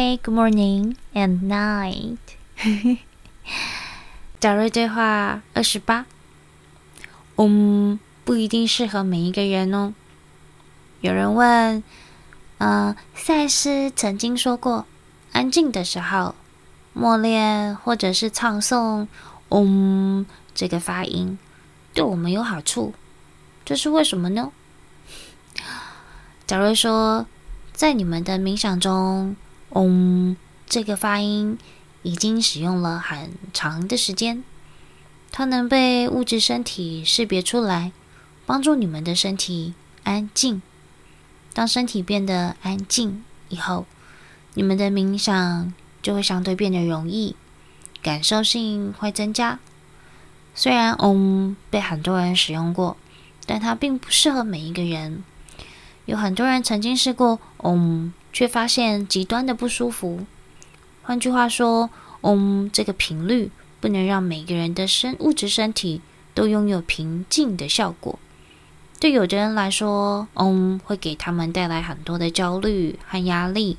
Hi, good morning and night。找瑞对话二十八。嗯，不一定适合每一个人哦。有人问，嗯，赛斯曾经说过，安静的时候默念或者是唱诵“嗡”这个发音，对我们有好处，这是为什么呢？找瑞说，在你们的冥想中，“嗡”这个发音已经使用了很长的时间，它能被物质身体识别出来，帮助你们的身体安静。当身体变得安静以后，你们的冥想就会相对变得容易，感受性会增加。虽然“嗡”被很多人使用过，但它并不适合每一个人。有很多人曾经试过“嗡”，却发现极端的不舒服。换句话说，“嗯”这个频率不能让每个人的身物质身体都拥有平静的效果。对有的人来说，“嗯”会给他们带来很多的焦虑和压力，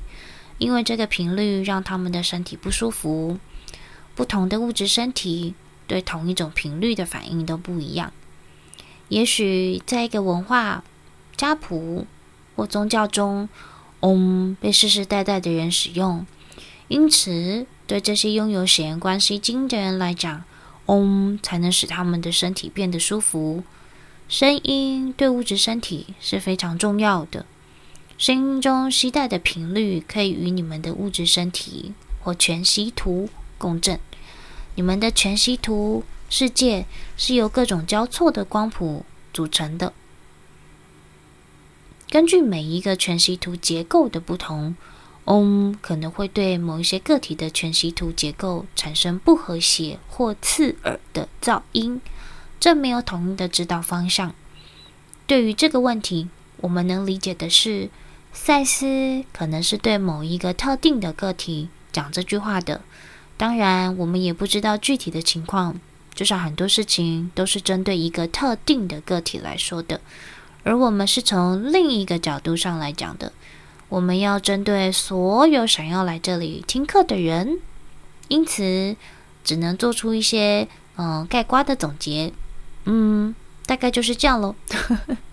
因为这个频率让他们的身体不舒服。不同的物质身体对同一种频率的反应都不一样。也许在一个文化家谱。或宗教中，嗡被世世代代的人使用，因此对这些拥有血缘关系基因的人来讲，嗡才能使他们的身体变得舒服。声音对物质身体是非常重要的，声音中携带的频率可以与你们的物质身体或全息图共振。你们的全息图世界是由各种交错的光谱组成的。根据每一个全息图结构的不同，嗡可能会对某一些个体的全息图结构产生不和谐或刺耳的噪音，这没有统一的指导方向。对于这个问题，我们能理解的是，赛斯可能是对某一个特定的个体讲这句话的。当然，我们也不知道具体的情况，至少很多事情都是针对一个特定的个体来说的。而我们是从另一个角度上来讲的，我们要针对所有想要来这里听课的人，因此只能做出一些嗯概括的总结，嗯，大概就是这样喽。